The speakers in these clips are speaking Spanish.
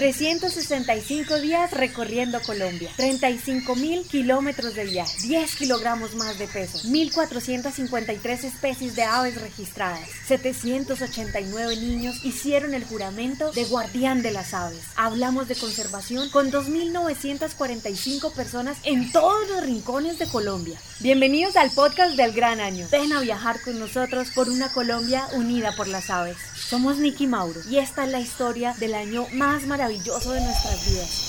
365 días recorriendo Colombia, 35 mil kilómetros de viaje, 10 kilogramos más de peso, 1.453 especies de aves registradas, 789 niños hicieron el juramento de guardián de las aves. Hablamos de conservación con 2.945 personas en todos los rincones de Colombia. Bienvenidos al podcast del Gran Año. Ven a viajar con nosotros por una Colombia unida por las aves. Somos Nicky Mauro y esta es la historia del año más maravilloso de nuestras vidas.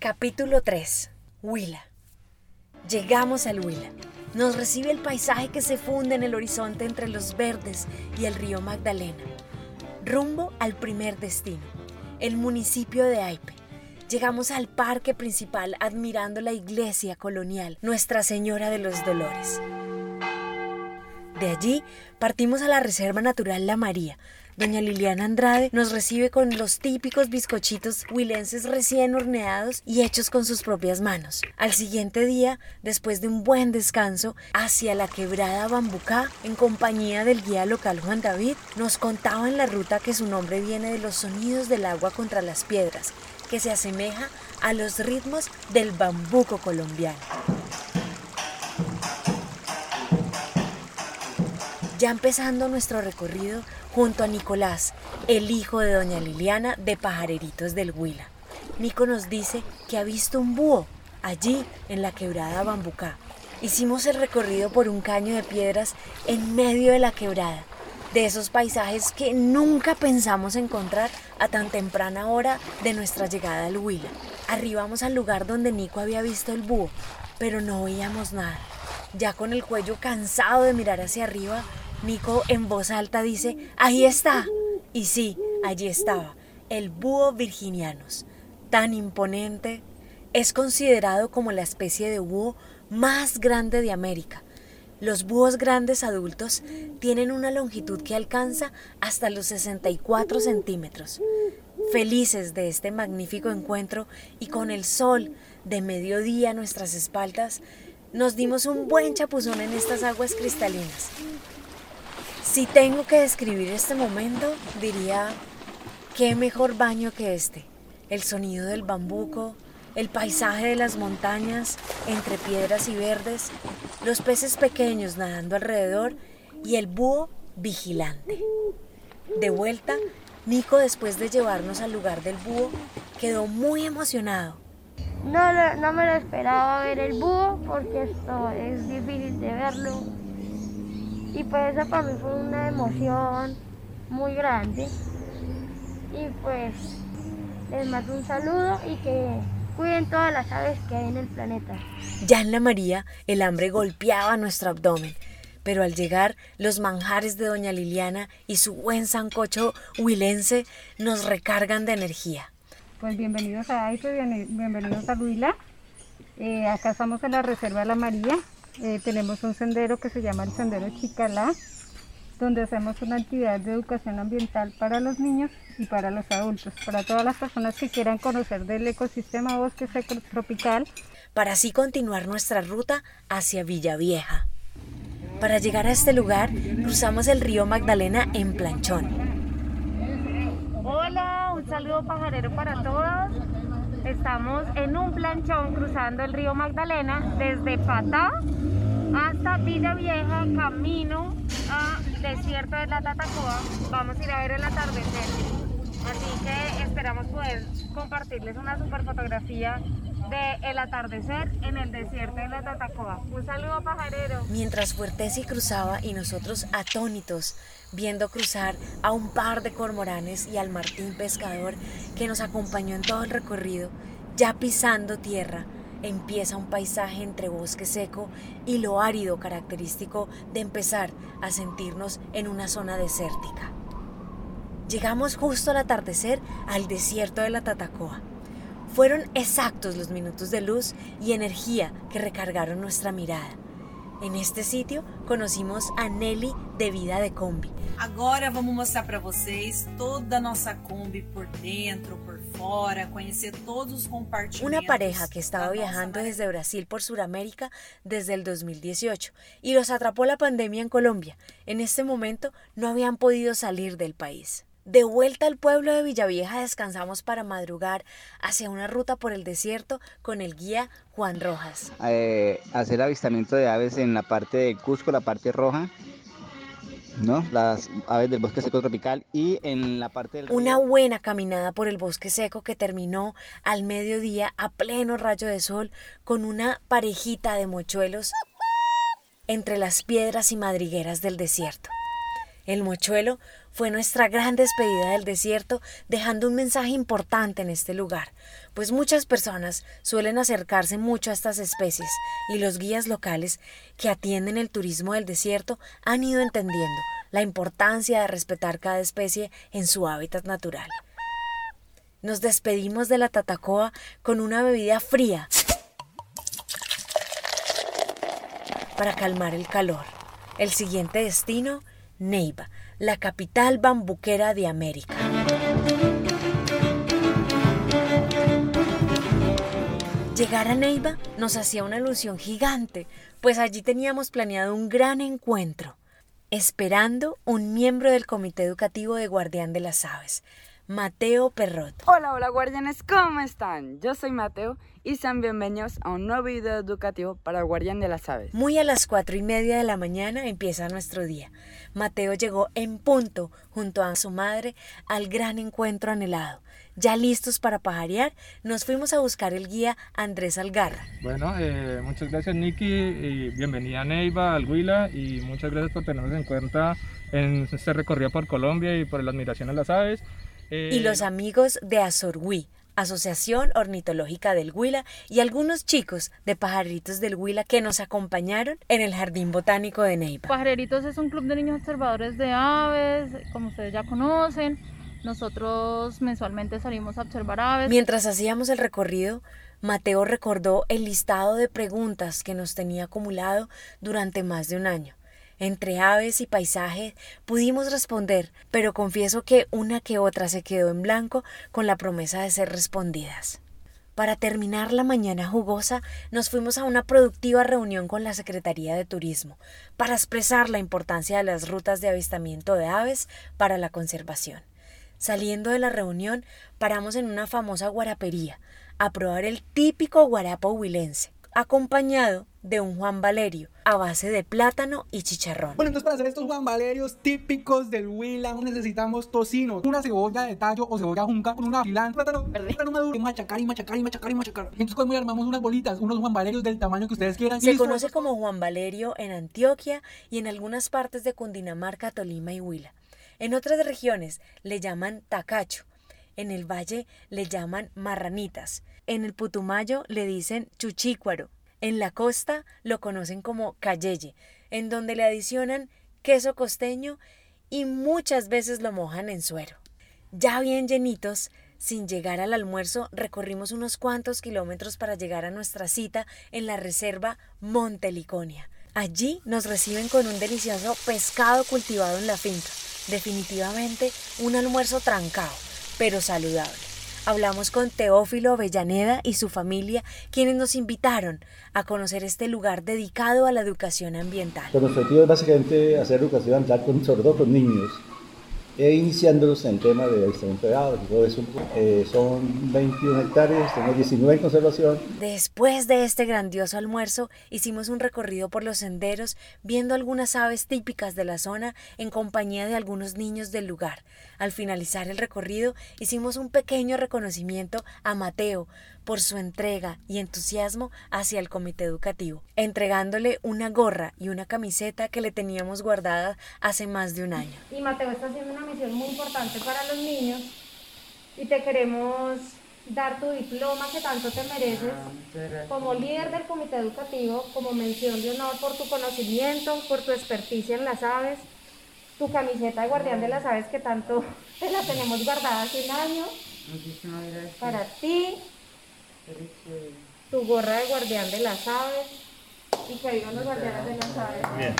Capítulo 3. Huila. Llegamos al Huila. Nos recibe el paisaje que se funde en el horizonte entre los verdes y el río Magdalena. Rumbo al primer destino, el municipio de Aipe. Llegamos al parque principal admirando la iglesia colonial Nuestra Señora de los Dolores. De allí partimos a la Reserva Natural La María, Doña Liliana Andrade nos recibe con los típicos bizcochitos huilenses recién horneados y hechos con sus propias manos. Al siguiente día, después de un buen descanso, hacia la quebrada Bambucá, en compañía del guía local Juan David, nos contaba en la ruta que su nombre viene de los sonidos del agua contra las piedras, que se asemeja a los ritmos del bambuco colombiano. Ya empezando nuestro recorrido, junto a Nicolás, el hijo de doña Liliana de Pajareritos del Huila. Nico nos dice que ha visto un búho allí en la quebrada Bambucá. Hicimos el recorrido por un caño de piedras en medio de la quebrada, de esos paisajes que nunca pensamos encontrar a tan temprana hora de nuestra llegada al Huila. Arribamos al lugar donde Nico había visto el búho, pero no oíamos nada. Ya con el cuello cansado de mirar hacia arriba, Nico en voz alta dice, ahí está. Y sí, allí estaba, el búho virginianus, tan imponente, es considerado como la especie de búho más grande de América. Los búhos grandes adultos tienen una longitud que alcanza hasta los 64 centímetros. Felices de este magnífico encuentro y con el sol de mediodía a nuestras espaldas, nos dimos un buen chapuzón en estas aguas cristalinas. Si tengo que describir este momento, diría, qué mejor baño que este. El sonido del bambuco, el paisaje de las montañas entre piedras y verdes, los peces pequeños nadando alrededor y el búho vigilante. De vuelta, Nico, después de llevarnos al lugar del búho, quedó muy emocionado. No, no me lo esperaba ver el búho porque esto es difícil de verlo y pues eso para mí fue una emoción muy grande. Y pues les mando un saludo y que cuiden todas las aves que hay en el planeta. Ya en la María el hambre golpeaba nuestro abdomen, pero al llegar los manjares de doña Liliana y su buen sancocho huilense nos recargan de energía. Pues bienvenidos a Aipe, bienvenidos a Huila. Eh, acá estamos en la Reserva de La María, eh, tenemos un sendero que se llama el Sendero Chicalá, donde hacemos una actividad de educación ambiental para los niños y para los adultos, para todas las personas que quieran conocer del ecosistema bosque seco tropical. Para así continuar nuestra ruta hacia Villavieja. Para llegar a este lugar, cruzamos el río Magdalena en planchón. Hola, un saludo pajarero para todos. Estamos en un planchón cruzando el río Magdalena desde Patá hasta Villa Vieja, camino a desierto de la Tatacoa. Vamos a ir a ver el atardecer. Así que esperamos poder compartirles una super fotografía del el atardecer en el desierto de la Tatacoa. Un saludo pajarero. Mientras Fuertesi cruzaba y nosotros atónitos viendo cruzar a un par de cormoranes y al Martín pescador que nos acompañó en todo el recorrido, ya pisando tierra, empieza un paisaje entre bosque seco y lo árido característico de empezar a sentirnos en una zona desértica. Llegamos justo al atardecer al desierto de la Tatacoa. Fueron exactos los minutos de luz y energía que recargaron nuestra mirada. En este sitio conocimos a Nelly de Vida de Combi. Agora vamos mostrar para vocês toda a nossa Kombi por dentro, por fora, conhecer todos os compartimentos. Una pareja que estaba viajando desde Brasil por Sudamérica desde el 2018 y los atrapó la pandemia en Colombia. En este momento no habían podido salir del país. De vuelta al pueblo de Villavieja descansamos para madrugar hacia una ruta por el desierto con el guía Juan Rojas. Eh, hacer avistamiento de aves en la parte de Cusco, la parte roja, ¿no? Las aves del bosque seco tropical y en la parte del Una buena caminada por el bosque seco que terminó al mediodía a pleno rayo de sol con una parejita de mochuelos entre las piedras y madrigueras del desierto. El mochuelo fue nuestra gran despedida del desierto, dejando un mensaje importante en este lugar, pues muchas personas suelen acercarse mucho a estas especies y los guías locales que atienden el turismo del desierto han ido entendiendo la importancia de respetar cada especie en su hábitat natural. Nos despedimos de la Tatacoa con una bebida fría para calmar el calor. El siguiente destino, Neiva, la capital bambuquera de América. Llegar a Neiva nos hacía una ilusión gigante, pues allí teníamos planeado un gran encuentro, esperando un miembro del comité educativo de Guardián de las Aves, Mateo Perrot. Hola, hola guardianes, ¿cómo están? Yo soy Mateo y sean bienvenidos a un nuevo video educativo para Guardián de las Aves. Muy a las cuatro y media de la mañana empieza nuestro día. Mateo llegó en punto junto a su madre al gran encuentro anhelado. Ya listos para pajarear, nos fuimos a buscar el guía Andrés Algarra. Bueno, eh, muchas gracias Nicky y bienvenida a Neiva, al Huila y muchas gracias por tenernos en cuenta en este recorrido por Colombia y por la admiración a las aves. Eh, Y los amigos de Azorhui, Asociación Ornitológica del Huila, y algunos chicos de Pajaritos del Huila que nos acompañaron en el Jardín Botánico de Neiva. Pajareritos es un club de niños observadores de aves, como ustedes ya conocen. Nosotros mensualmente salimos a observar aves. Mientras hacíamos el recorrido, Mateo recordó el listado de preguntas que nos tenía acumulado durante más de un año. Entre aves y paisajes pudimos responder, pero confieso que una que otra se quedó en blanco con la promesa de ser respondidas. Para terminar la mañana jugosa, nos fuimos a una productiva reunión con la Secretaría de Turismo para expresar la importancia de las rutas de avistamiento de aves para la conservación. Saliendo de la reunión, paramos en una famosa guarapería a probar el típico guarapo huilense, acompañado de un Juan Valerio a base de plátano y chicharrón. Bueno, entonces para hacer estos Juan Valerios típicos del Huila necesitamos tocino, una cebolla de tallo o cebolla junca con una cilantro, plátano verde, plátano maduro, y machacar y machacar y machacar y machacar. Y entonces como armamos unas bolitas, unos Juan Valerios del tamaño que ustedes quieran. Se conoce como Juan Valerio en Antioquia y en algunas partes de Cundinamarca, Tolima y Huila. En otras regiones le llaman tacacho. En el valle le llaman marranitas. En el Putumayo le dicen chuchícuaro. En la costa lo conocen como cayeye, en donde le adicionan queso costeño y muchas veces lo mojan en suero. Ya bien llenitos, sin llegar al almuerzo, recorrimos unos cuantos kilómetros para llegar a nuestra cita en la reserva Monteliconia. Allí nos reciben con un delicioso pescado cultivado en la finca. Definitivamente un almuerzo trancado, pero saludable. Hablamos con Teófilo Avellaneda y su familia, quienes nos invitaron a conocer este lugar dedicado a la educación ambiental. Nuestro objetivo es básicamente hacer educación ambiental, con, sobre todo con niños, e iniciándolos en tema de avistamiento de todo eso. Eh, son 21 hectáreas, tenemos 19 en conservación. Después de este grandioso almuerzo, hicimos un recorrido por los senderos, viendo algunas aves típicas de la zona en compañía de algunos niños del lugar. Al finalizar el recorrido, hicimos un pequeño reconocimiento a Mateo por su entrega y entusiasmo hacia el comité educativo, entregándole una gorra y una camiseta que le teníamos guardadas hace más de un año. Y Mateo está haciendo una misión muy importante para los niños y te queremos dar tu diploma que tanto te mereces como líder del comité educativo, como mención de honor por tu conocimiento, por tu experticia en las aves, tu camiseta de guardián de las aves que tanto te la tenemos guardada hace un año Muchísimas gracias. para ti, tu gorra de guardián de las aves y que vivan los guardianes de las aves. Bien.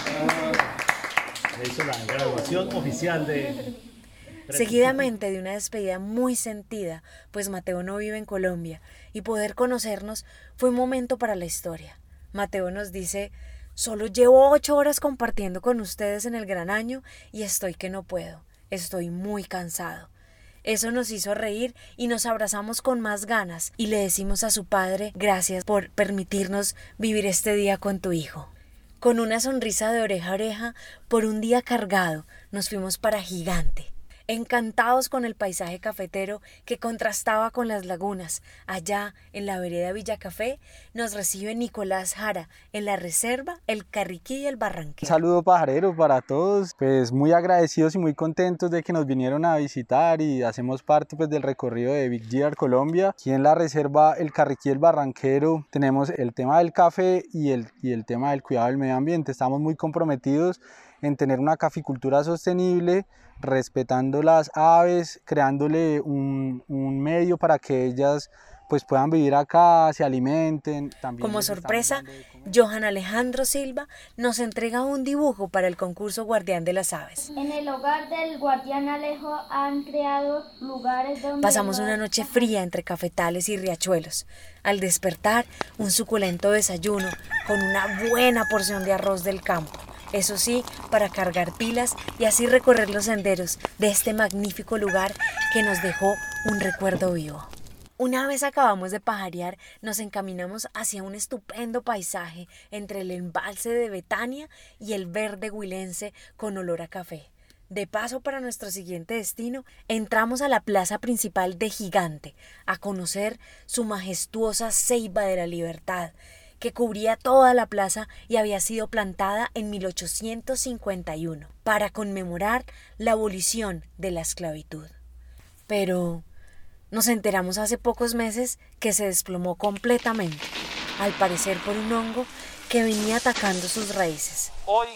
Se hizo la graduación oficial de... Seguidamente de una despedida muy sentida, pues Mateo no vive en Colombia, y poder conocernos fue un momento para la historia. Mateo nos dice, solo llevo ocho horas compartiendo con ustedes en el gran año y estoy que no puedo, estoy muy cansado. Eso nos hizo reír y nos abrazamos con más ganas y le decimos a su padre gracias por permitirnos vivir este día con tu hijo. Con una sonrisa de oreja a oreja, por un día cargado, nos fuimos para Gigante encantados con el paisaje cafetero que contrastaba con las lagunas. Allá, en la vereda Villa Café, nos recibe Nicolás Jara, en la reserva El Carriquí y el Barranquero. Un saludo pajarero para todos, pues muy agradecidos y muy contentos de que nos vinieron a visitar y hacemos parte pues del recorrido de Big Gear Colombia. Aquí en la reserva El Carriquí y el Barranquero tenemos el tema del café y el, y el tema del cuidado del medio ambiente. Estamos muy comprometidos en tener una caficultura sostenible, respetando las aves, creándole un, un medio para que ellas pues puedan vivir acá, se alimenten. También Como sorpresa, Johan Alejandro Silva nos entrega un dibujo para el concurso Guardián de las Aves. En el hogar del Guardián Alejo han creado lugares donde... Pasamos una noche fría entre cafetales y riachuelos. Al despertar, un suculento desayuno con una buena porción de arroz del campo. Eso sí, para cargar pilas y así recorrer los senderos de este magnífico lugar que nos dejó un recuerdo vivo. Una vez acabamos de pajarear, nos encaminamos hacia un estupendo paisaje entre el embalse de Betania y el verde huilense con olor a café. De paso para nuestro siguiente destino, entramos a la plaza principal de Gigante, a conocer su majestuosa ceiba de la libertad, que cubría toda la plaza y había sido plantada en 1851 para conmemorar la abolición de la esclavitud. Pero nos enteramos hace pocos meses que se desplomó completamente, al parecer por un hongo que venía atacando sus raíces. Hoy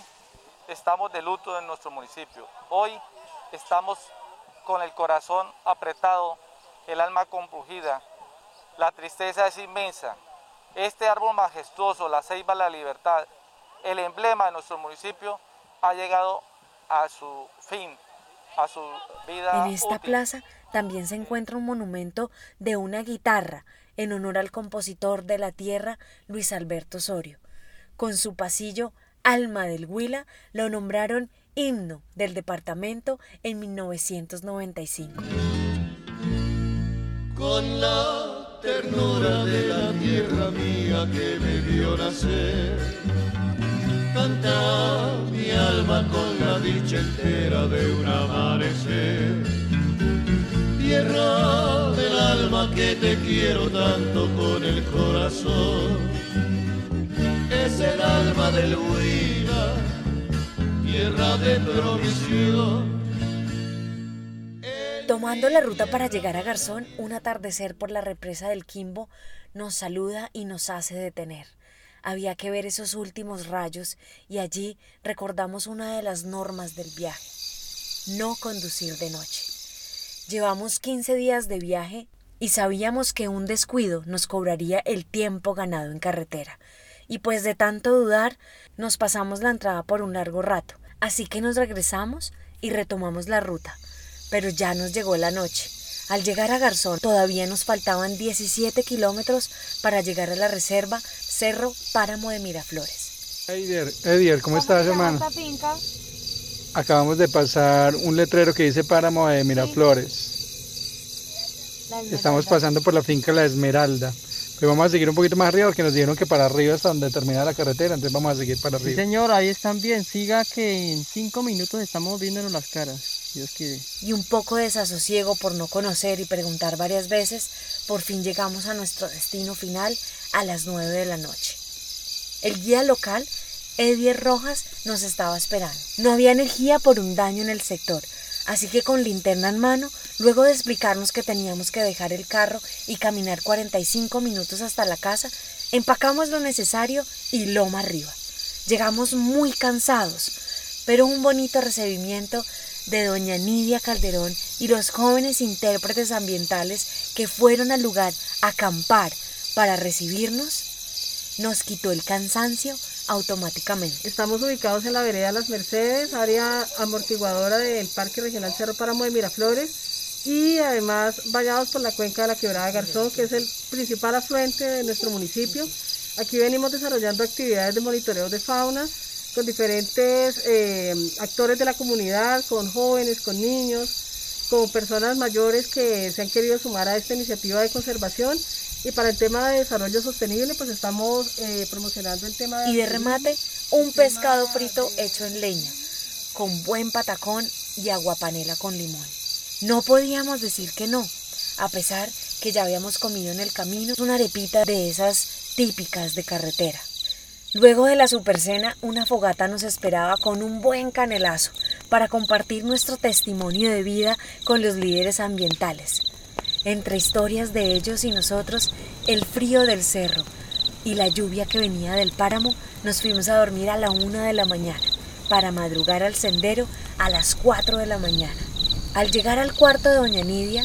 estamos de luto en nuestro municipio. Hoy estamos con el corazón apretado, el alma compugida. La tristeza es inmensa. Este árbol majestuoso, la ceiba de la libertad, el emblema de nuestro municipio, ha llegado a su fin, a su vida. En esta plaza también se encuentra un monumento de una guitarra en honor al compositor de la tierra Luis Alberto Osorio. Con su pasillo Alma del Huila lo nombraron himno del departamento en 1995. Con la ternura de la tierra mía que me vio nacer, canta mi alma con la dicha entera de un amanecer tierra del alma que te quiero tanto con el corazón. Es el alma del Huila, tierra de promisión. Tomando la ruta para llegar a Garzón, un atardecer por la represa del Quimbo nos saluda y nos hace detener. Había que ver esos últimos rayos y allí recordamos una de las normas del viaje, no conducir de noche. Llevamos 15 días de viaje y sabíamos que un descuido nos cobraría el tiempo ganado en carretera. Y pues de tanto dudar, nos pasamos la entrada por un largo rato. Así que nos regresamos y retomamos la ruta. Pero ya nos llegó la noche. Al llegar a Garzón todavía nos faltaban 17 kilómetros para llegar a la reserva Cerro Páramo de Miraflores. Edier, Edier ¿cómo, estás, hermano? Acabamos de pasar un letrero que dice Páramo de Miraflores. Estamos pasando por la finca La Esmeralda. Pero vamos a seguir un poquito más arriba porque nos dijeron que para arriba hasta donde termina la carretera, entonces vamos a seguir para arriba. Sí, señor, ahí están bien. Siga que en cinco minutos estamos viéndonos las caras. Dios quiere. Y un poco de desasosiego por no conocer y preguntar varias veces, por fin llegamos a nuestro destino final a las nueve de la noche. El guía local Edier Rojas nos estaba esperando. No había energía por un daño en el sector, así que con linterna en mano, luego de explicarnos que teníamos que dejar el carro y caminar 45 minutos hasta la casa, empacamos lo necesario y loma arriba. Llegamos muy cansados, pero un bonito recibimiento de doña Nidia Calderón y los jóvenes intérpretes ambientales que fueron al lugar a acampar para recibirnos, nos quitó el cansancio automáticamente. Estamos ubicados en la vereda Las Mercedes, área amortiguadora del Parque Regional Cerro Páramo de Miraflores y además bañados por la cuenca de la Quebrada Garzón, que es el principal afluente de nuestro municipio. Aquí venimos desarrollando actividades de monitoreo de fauna con diferentes eh, actores de la comunidad, con jóvenes, con niños, con personas mayores que se han querido sumar a esta iniciativa de conservación y para el tema de desarrollo sostenible, pues estamos eh, promocionando el tema de... Y de remate, un pescado frito hecho en leña, con buen patacón y aguapanela con limón. No podíamos decir que no, a pesar que ya habíamos comido en el camino una arepita de esas típicas de carretera. Luego de la supercena, una fogata nos esperaba con un buen canelazo para compartir nuestro testimonio de vida con los líderes ambientales entre historias de ellos y nosotros, el frío del cerro y la lluvia que venía del páramo, nos fuimos a dormir a la una de la mañana para madrugar al sendero a las cuatro de la mañana. Al llegar al cuarto de doña Nidia,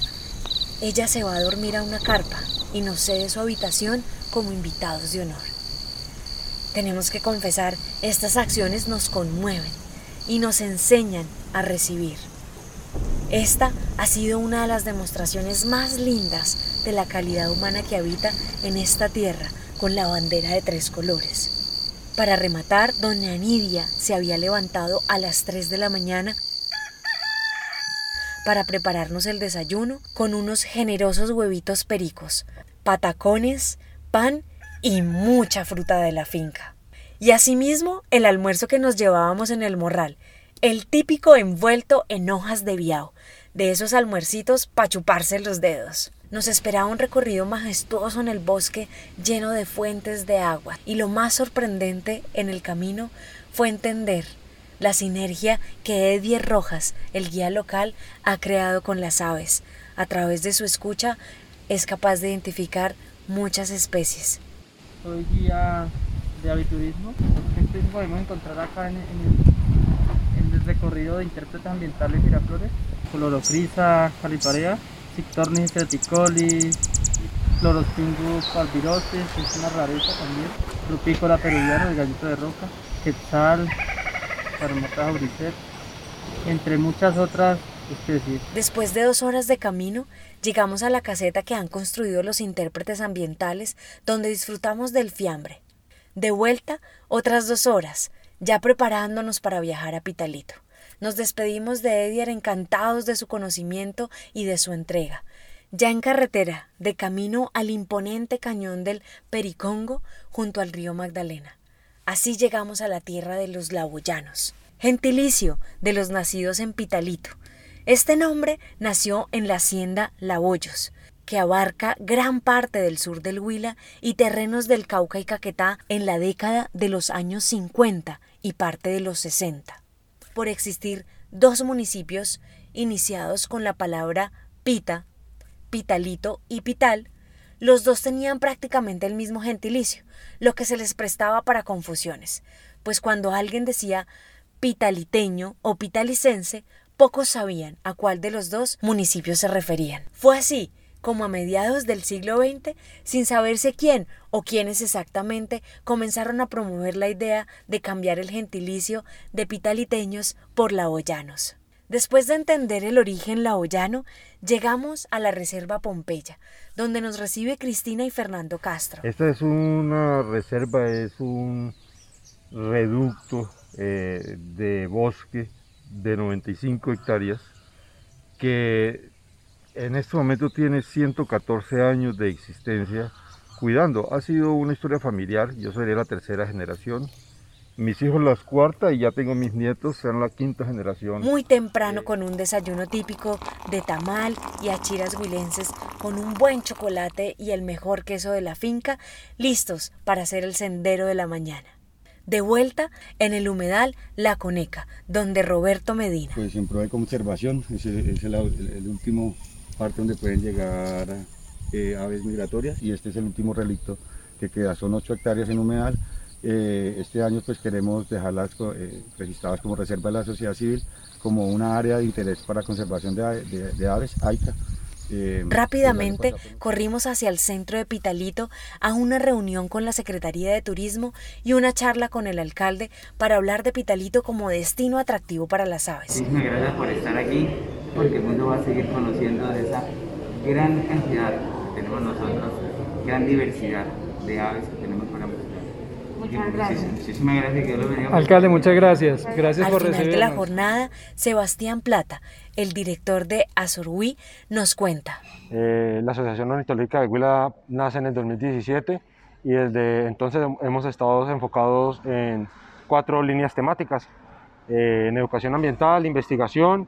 ella se va a dormir a una carpa y nos cede su habitación como invitados de honor. Tenemos que confesar, estas acciones nos conmueven y nos enseñan a recibir. Esta ha sido una de las demostraciones más lindas de la calidad humana que habita en esta tierra con la bandera de tres colores. Para rematar, doña Nidia se había levantado a las 3 de la mañana para prepararnos el desayuno con unos generosos huevitos pericos, patacones, pan y mucha fruta de la finca. Y asimismo el almuerzo que nos llevábamos en el morral, el típico envuelto en hojas de biao, de esos almuercitos para chuparse los dedos. Nos esperaba un recorrido majestuoso en el bosque lleno de fuentes de agua y lo más sorprendente en el camino fue entender la sinergia que Edie Rojas, el guía local, ha creado con las aves. A través de su escucha es capaz de identificar muchas especies. Soy guía de aviturismo. ¿Qué podemos encontrar acá en, el recorrido de intérpretes ambientales Miraflores, Chlorocrisa caliparea, Cictornis certicolis, Chlorospingus palvirosis, es una rareza también, Rupícola peruviana, el gallito de roca, Quetzal, Parmata auricer, entre muchas otras especies. Después de dos horas de camino, llegamos a la caseta que han construido los intérpretes ambientales, donde disfrutamos del fiambre. De vuelta, otras dos horas, ya preparándonos para viajar a Pitalito. Nos despedimos de Edier encantados de su conocimiento y de su entrega. Ya en carretera, de camino al imponente cañón del Pericongo junto al río Magdalena. Así llegamos a la tierra de los laboyanos, gentilicio de los nacidos en Pitalito. Este nombre nació en la hacienda Laboyos, que abarca gran parte del sur del Huila y terrenos del Cauca y Caquetá en la década de los años 50 y parte de los 60, por existir dos municipios iniciados con la palabra pita, pitalito y pital, los dos tenían prácticamente el mismo gentilicio, lo que se les prestaba para confusiones, pues cuando alguien decía pitaliteño o pitalicense, pocos sabían a cuál de los dos municipios se referían. Fue así como a mediados del siglo XX, sin saberse quién o quiénes exactamente, comenzaron a promover la idea de cambiar el gentilicio de pitaliteños por laoyanos. Después de entender el origen laoyano, llegamos a la Reserva Pompeya, donde nos recibe Cristina y Fernando Castro. Esta es una reserva, es un reducto eh, de bosque de 95 hectáreas que en este momento tiene 114 años de existencia cuidando. Ha sido una historia familiar, yo soy de la tercera generación. Mis hijos las cuarta y ya tengo mis nietos, sean la quinta generación. Muy temprano con un desayuno típico de tamal y achiras huilenses, con un buen chocolate y el mejor queso de la finca, listos para hacer el sendero de la mañana. De vuelta en el humedal La Coneca, donde Roberto Medina. Pues en pro de conservación, es el último parte donde pueden llegar eh, aves migratorias y este es el último relicto que queda, son 8 hectáreas en humedal. Eh, este año pues queremos dejarlas eh, registradas como reserva de la sociedad civil, como una área de interés para conservación de, aves, AICA, Eh, Rápidamente corrimos hacia el centro de Pitalito a una reunión con la Secretaría de Turismo y una charla con el alcalde para hablar de Pitalito como destino atractivo para las aves. Muchísimas gracias por estar aquí, porque el mundo va a seguir conociendo de esa gran cantidad que tenemos nosotros, gran diversidad de aves que tenemos para mostrar. Muchas gracias. Muchísimas gracias, que Dios lo bendiga. Alcalde, muchas gracias. Gracias Al por final de la recibirnos. jornada, Sebastián Plata, el director de Azurui, nos cuenta. Eh, la Asociación Ornitológica de Huila nace en el 2017 y desde entonces hemos estado enfocados en cuatro líneas temáticas, eh, en educación ambiental, investigación,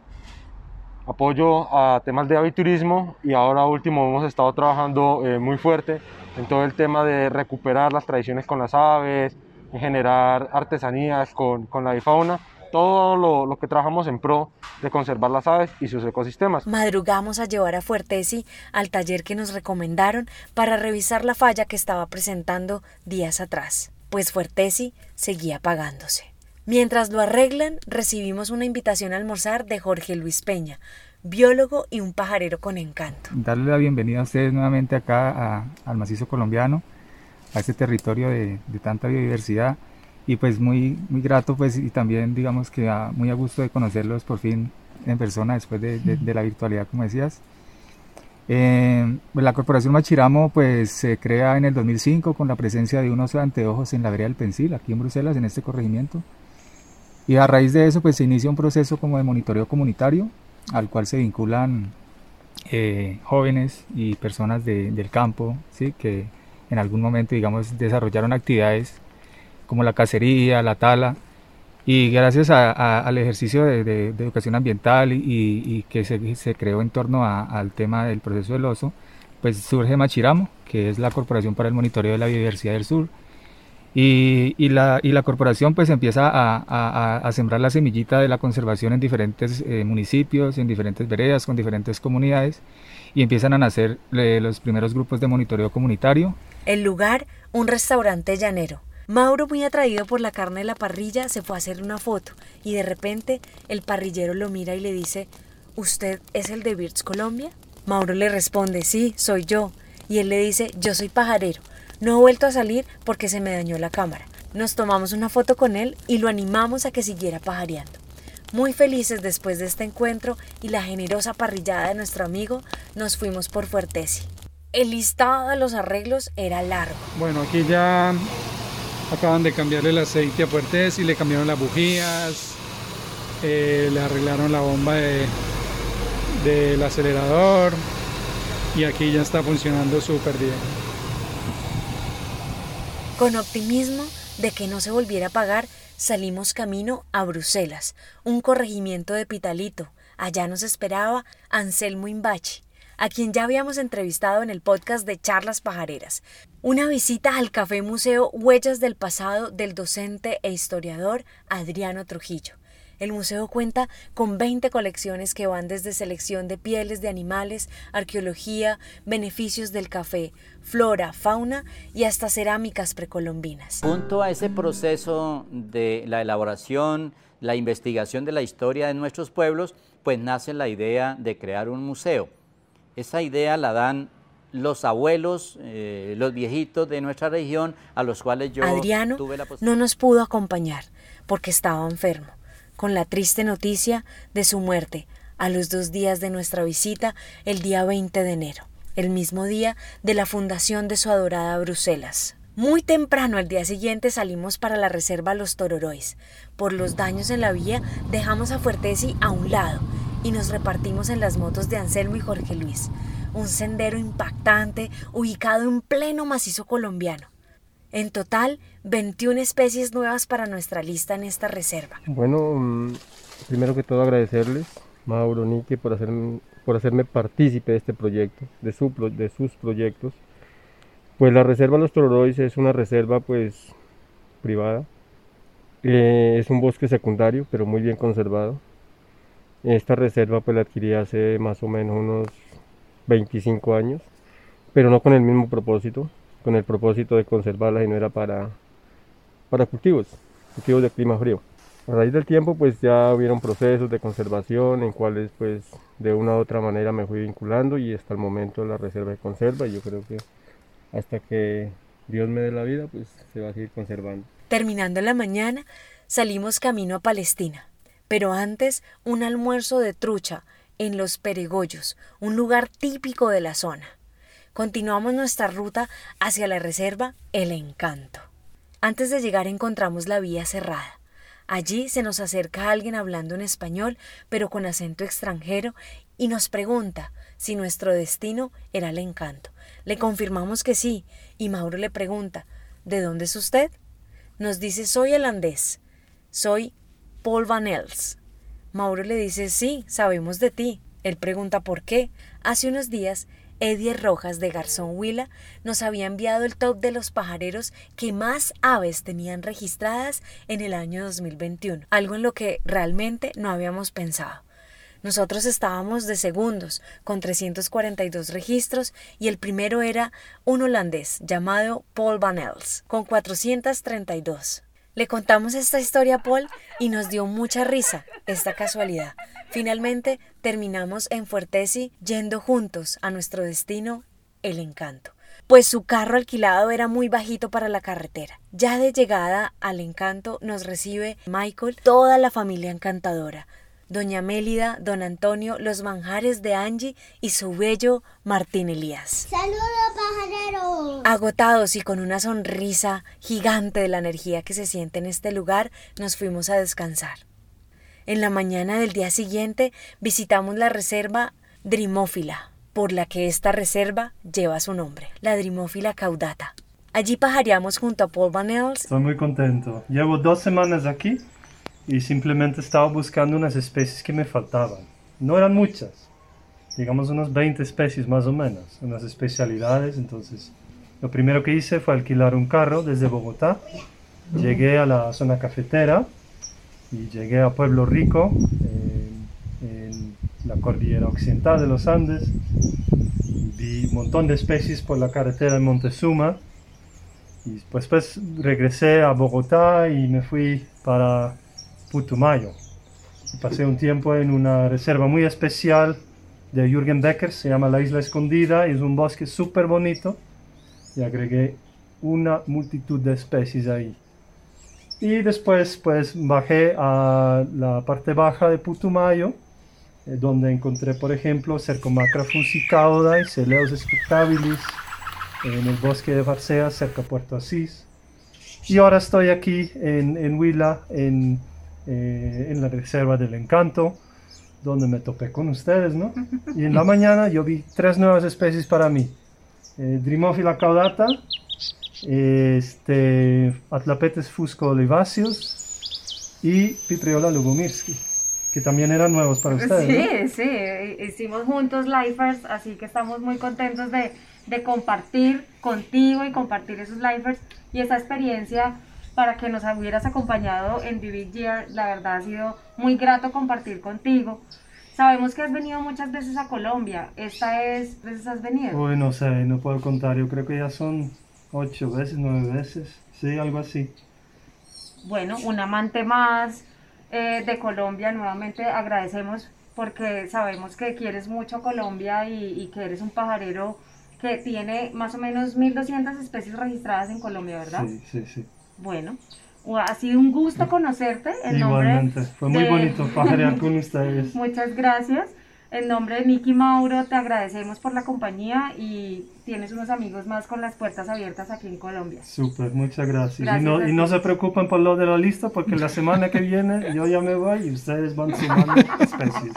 apoyo a temas de aviturismo y ahora último hemos estado trabajando eh, muy fuerte en todo el tema de recuperar las tradiciones con las aves, en generar artesanías con, con la avifauna, todo lo, lo que trabajamos en pro de conservar las aves y sus ecosistemas. Madrugamos a llevar a Fuertesi al taller que nos recomendaron para revisar la falla que estaba presentando días atrás, pues Fuertesi seguía pagándose. Mientras lo arreglan, recibimos una invitación a almorzar de Jorge Luis Peña, biólogo y un pajarero con encanto. darle la bienvenida a ustedes nuevamente acá al macizo colombiano, a este territorio de, tanta biodiversidad y pues muy, muy grato pues y también digamos que a- muy a gusto de conocerlos por fin en persona después de, de- de la virtualidad como decías. Eh, pues, la corporación Machiramo pues se crea en el 2005 con la presencia de unos anteojos en la vereda del Pensil, aquí en Bruselas, en este corregimiento. Y a raíz de eso pues se inicia un proceso como de monitoreo comunitario al cual se vinculan eh, jóvenes y personas de- del campo, ¿sí? que en algún momento, digamos, desarrollaron actividades como la cacería, la tala, y gracias al ejercicio de, educación ambiental y, que se, se creó en torno al tema del proceso del oso, pues surge Machiramo, que es la Corporación para el Monitoreo de la Biodiversidad del Sur, y, la, corporación pues empieza a, a- sembrar la semillita de la conservación en diferentes eh, municipios, en diferentes veredas, con diferentes comunidades y empiezan a nacer los primeros grupos de monitoreo comunitario. El lugar, un restaurante llanero. Mauro, muy atraído por la carne de la parrilla, se fue a hacer una foto y de repente el parrillero lo mira y le dice, ¿Usted es el de Birds Colombia? Mauro le responde, sí, soy yo. Y él le dice, yo soy pajarero. No he vuelto a salir porque se me dañó la cámara. Nos tomamos una foto con él y lo animamos a que siguiera pajareando. Muy felices después de este encuentro y la generosa parrillada de nuestro amigo, nos fuimos por Fuertesi. El listado de los arreglos era largo. Bueno, aquí ya acaban de cambiarle el aceite a Fuertes y le cambiaron las bujías, eh, le arreglaron la bomba de- del acelerador y aquí ya está funcionando súper bien. Con optimismo de que no se volviera a pagar, salimos camino a Bruselas, un corregimiento de Pitalito. Allá nos esperaba Anselmo Imbachi, a quien ya habíamos entrevistado en el podcast de Charlas Pajareras. Una visita al Café Museo Huellas del Pasado del docente e historiador Adriano Trujillo. El museo cuenta con 20 colecciones que van desde selección de pieles de animales, arqueología, beneficios del café, flora, fauna y hasta cerámicas precolombinas. Junto a ese proceso de la elaboración, la investigación de la historia de nuestros pueblos, pues nace la idea de crear un museo. Esa idea la dan los abuelos, eh, los viejitos de nuestra región, a los cuales yo Adriano tuve la posibilidad. no nos pudo acompañar porque estaba enfermo, con la triste noticia de su muerte a los dos días de nuestra visita el día 20 de enero, el mismo día de la fundación de su adorada Bruselas. Muy temprano al día siguiente salimos para la reserva Los Tororois. Por los daños en la vía dejamos a Fuertesi a un lado y nos repartimos en las motos de Anselmo y Jorge Luis, un sendero impactante ubicado en pleno macizo colombiano. En total, 21 especies nuevas para nuestra lista en esta reserva. Bueno, mm, primero que todo agradecerles, Mauro, Niki, por, hacer, por hacerme partícipe de este proyecto, de, su, de sus proyectos. Pues la reserva Los Tororois es una reserva pues privada. Eh, es un bosque secundario, pero muy bien conservado. Esta reserva pues la adquirí hace más o menos unos 25 años, pero no con el mismo propósito, con el propósito de conservarla y no era para, para cultivos, cultivos de clima frío. A raíz del tiempo pues ya hubieron procesos de conservación en cuales pues de una u otra manera me fui vinculando y hasta el momento la reserva de conserva y yo creo que hasta que Dios me dé la vida pues se va a seguir conservando. Terminando la mañana, salimos camino a Palestina, pero antes un almuerzo de trucha en Los Peregollos, un lugar típico de la zona. Continuamos nuestra ruta hacia la reserva El Encanto. Antes de llegar encontramos la vía cerrada. Allí se nos acerca alguien hablando en español, pero con acento extranjero, y nos pregunta si nuestro destino era el encanto. Le confirmamos que sí, y Mauro le pregunta, ¿de dónde es usted? Nos dice, soy holandés, soy Paul Van Els. Mauro le dice, sí, sabemos de ti. Él pregunta por qué. Hace unos días Eddie Rojas de Garzón Huila nos había enviado el top de los pajareros que más aves tenían registradas en el año 2021, algo en lo que realmente no habíamos pensado. Nosotros estábamos de segundos, con 342 registros, y el primero era un holandés llamado Paul Van Els, con 432. Le contamos esta historia a Paul y nos dio mucha risa esta casualidad. Finalmente terminamos en Fuertesi yendo juntos a nuestro destino, el encanto. Pues su carro alquilado era muy bajito para la carretera. Ya de llegada al encanto nos recibe Michael, toda la familia encantadora. Doña Mélida, Don Antonio, los manjares de Angie y su bello Martín Elías. ¡Saludos, pajareros! Agotados y con una sonrisa gigante de la energía que se siente en este lugar, nos fuimos a descansar. En la mañana del día siguiente visitamos la reserva Drimófila, por la que esta reserva lleva su nombre, la Drimófila caudata. Allí pajareamos junto a Paul Van Els. Estoy muy contento. Llevo dos semanas aquí y simplemente estaba buscando unas especies que me faltaban. No eran muchas, digamos unas 20 especies más o menos, unas especialidades. Entonces, lo primero que hice fue alquilar un carro desde Bogotá. Llegué a la zona cafetera y llegué a Pueblo Rico, en la cordillera occidental de los Andes. Vi un montón de especies por la carretera de Montezuma. Y después pues, regresé a Bogotá y me fui para Putumayo. Pasé un tiempo en una reserva muy especial de Jürgen Becker, se llama La Isla Escondida, es un bosque súper bonito y agregué una multitud de especies ahí. Y después pues bajé a la parte baja de Putumayo, eh, donde encontré por ejemplo Cercomacra fusicauda y Celeus spectabilis en el bosque de Barcea cerca de Puerto Asís. Y ahora estoy aquí en Huila, en eh, en la Reserva del Encanto, donde me topé con ustedes, ¿no? Y en la mañana yo vi tres nuevas especies para mí. Eh, Drimophila caudata, este, Atlapetes fusco oliváceos y Pipriola lugomirski, que también eran nuevos para ustedes. Sí, sí, hicimos juntos lifers, así que estamos muy contentos de, de compartir contigo y compartir esos lifers y esa experiencia para que nos hubieras acompañado en Vivid Year. La verdad ha sido muy grato compartir contigo. Sabemos que has venido muchas veces a Colombia. ¿Esta es veces has venido? Uy, no sé, no puedo contar. Yo creo que ya son ocho veces, nueve veces. Sí, algo así. Bueno, un amante más eh, de Colombia. Nuevamente agradecemos porque sabemos que quieres mucho Colombia y, y que eres un pajarero que tiene más o menos 1.200 especies registradas en Colombia, ¿verdad? Sí, sí, sí. Bueno, ha sido un gusto conocerte. En Igualmente, fue muy de... bonito pajarear con ustedes. Muchas gracias. En nombre de Nicky Mauro te agradecemos por la compañía y tienes unos amigos más con las puertas abiertas aquí en Colombia. Súper, muchas gracias. Gracias y, no, y se preocupen por lo de la lista porque la semana que viene yo ya me voy y ustedes van sumando especies.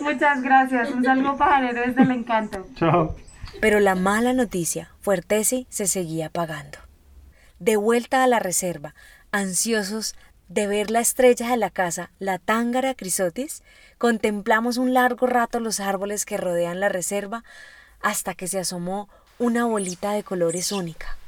Muchas gracias. Un saludo pajarero desde el encanto. Chao. Pero la mala noticia, Fuertesi se seguía pagando. De vuelta a la reserva, ansiosos de ver la estrella de la casa, la tángara crisotis, contemplamos un largo rato los árboles que rodean la reserva hasta que se asomó una bolita de colores única,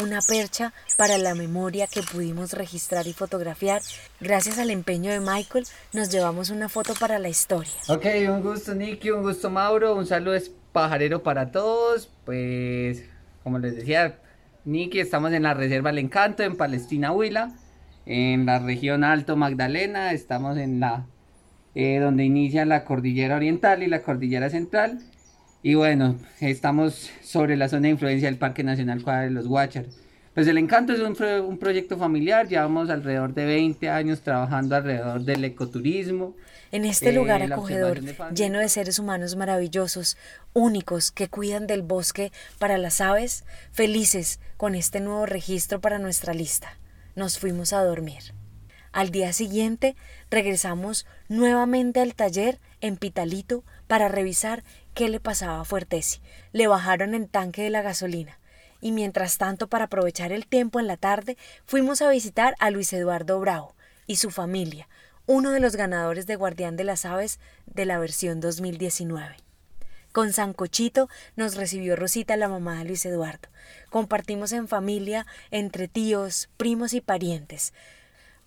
una percha para la memoria que pudimos registrar y fotografiar. Gracias al empeño de Michael, nos llevamos una foto para la historia. Ok, un gusto Nicky, un gusto Mauro, un saludo es pajarero para todos. Pues, como les decía, Nicky, estamos en la Reserva El Encanto, en Palestina, Huila. en la región Alto Magdalena, estamos en la eh, donde inicia la cordillera oriental y la cordillera central. Y bueno, estamos sobre la zona de influencia del Parque Nacional Cuadra de los Guácharos. Pues el encanto es un, un, proyecto familiar, llevamos alrededor de 20 años trabajando alrededor del ecoturismo. En este lugar eh, acogedor, lleno de seres humanos maravillosos, únicos, que cuidan del bosque para las aves, felices con este nuevo registro para nuestra lista, nos fuimos a dormir. Al día siguiente regresamos nuevamente al taller en Pitalito para revisar qué le pasaba a Fuertesi. Le bajaron el tanque de la gasolina y mientras tanto para aprovechar el tiempo en la tarde fuimos a visitar a Luis Eduardo Bravo y su familia, uno de los ganadores de Guardián de las Aves de la versión 2019. Con Sancochito nos recibió Rosita, la mamá de Luis Eduardo. Compartimos en familia, entre tíos, primos y parientes.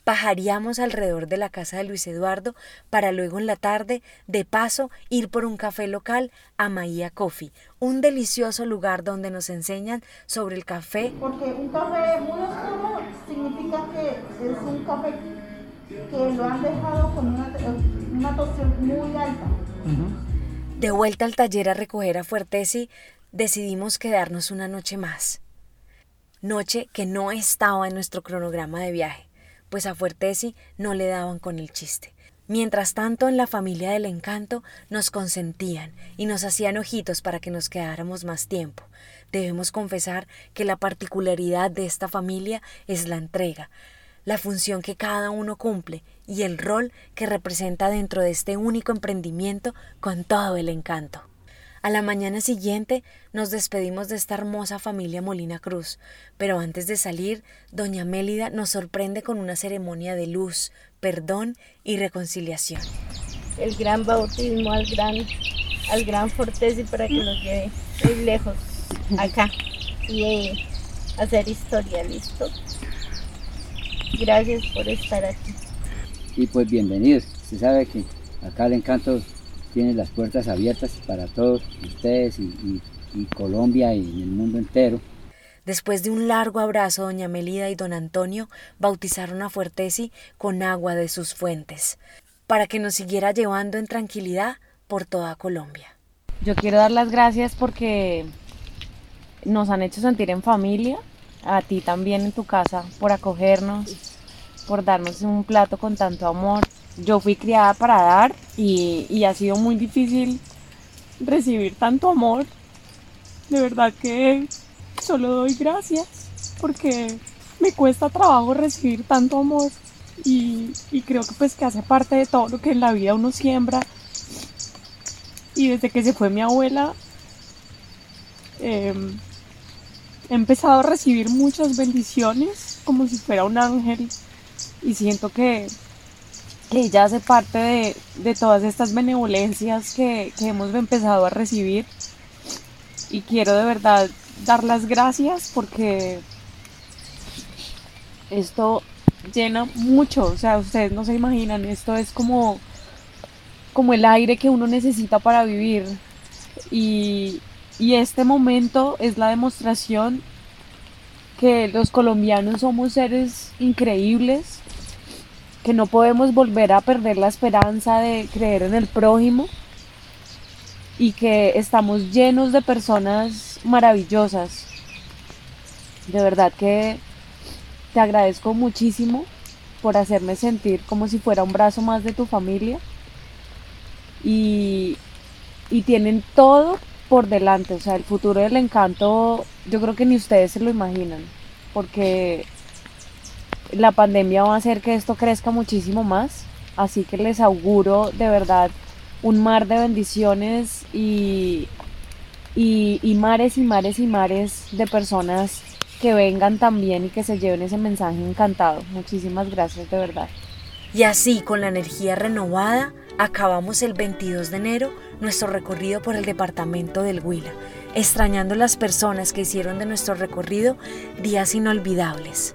Pajaríamos alrededor de la casa de Luis Eduardo para luego en la tarde, de paso, ir por un café local a Maía Coffee, un delicioso lugar donde nos enseñan sobre el café. Porque un café muy oscuro significa que es un café que lo han dejado con una, una muy alta. De vuelta al taller a recoger a Fuertesi, decidimos quedarnos una noche más. Noche que no estaba en nuestro cronograma de viaje pues a Fuertesi no le daban con el chiste. Mientras tanto, en la familia del encanto nos consentían y nos hacían ojitos para que nos quedáramos más tiempo. Debemos confesar que la particularidad de esta familia es la entrega, la función que cada uno cumple y el rol que representa dentro de este único emprendimiento con todo el encanto. A la mañana siguiente nos despedimos de esta hermosa familia Molina Cruz, pero antes de salir, doña Mélida nos sorprende con una ceremonia de luz, perdón y reconciliación. El gran bautismo al gran, al gran Fortesi para que nos lleve muy lejos, acá, y hacer historia, ¿listo? Gracias por estar aquí. Y pues bienvenidos, se sabe que acá el encanto tiene las puertas abiertas para todos ustedes y, Colombia y el mundo entero. Después de un largo abrazo, doña Melida y don Antonio bautizaron a Fuertesi con agua de sus fuentes, para que nos siguiera llevando en tranquilidad por toda Colombia. Yo quiero dar las gracias porque nos han hecho sentir en familia, a ti también en tu casa, por acogernos, por darnos un plato con tanto amor yo fui criada para dar y, ha sido muy difícil recibir tanto amor. De verdad que solo doy gracias porque me cuesta trabajo recibir tanto amor y, creo que pues que hace parte de todo lo que en la vida uno siembra. Y desde que se fue mi abuela, em, he empezado a recibir muchas bendiciones como si fuera un ángel y siento que que ella hace parte de, todas estas benevolencias que, hemos empezado a recibir. Y quiero de verdad dar las gracias porque esto llena mucho, o sea, ustedes no se imaginan, esto es como, como el aire que uno necesita para vivir. Y, y este momento es la demostración que los colombianos somos seres increíbles, que no podemos volver a perder la esperanza de creer en el prójimo y que estamos llenos de personas maravillosas. De verdad que te agradezco muchísimo por hacerme sentir como si fuera un brazo más de tu familia y, y tienen todo por delante, o sea, el futuro del encanto yo creo que ni ustedes se lo imaginan, porque la pandemia va a hacer que esto crezca muchísimo más, así que les auguro de verdad un mar de bendiciones y, y, mares y mares y mares de personas que vengan también y que se lleven ese mensaje encantado. Muchísimas gracias de verdad. Y así, con la energía renovada, acabamos el 22 de enero nuestro recorrido por el departamento del Huila, extrañando las personas que hicieron de nuestro recorrido días inolvidables.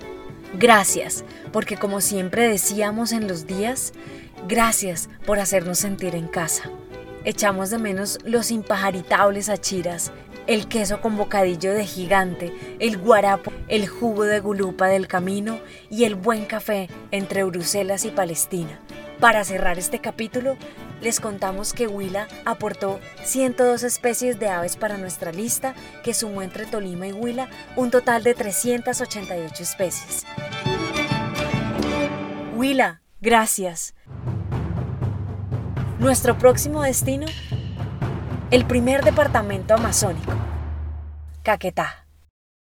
Gracias, porque como siempre decíamos en los días, gracias por hacernos sentir en casa. Echamos de menos los impajaritables achiras el queso con bocadillo de gigante, el guarapo, el jugo de gulupa del camino y el buen café entre Bruselas y Palestina. Para cerrar este capítulo, les contamos que Huila aportó 102 especies de aves para nuestra lista, que sumó entre Tolima y Huila un total de 388 especies. Huila, gracias. Nuestro próximo destino, el primer departamento amazónico, Caquetá.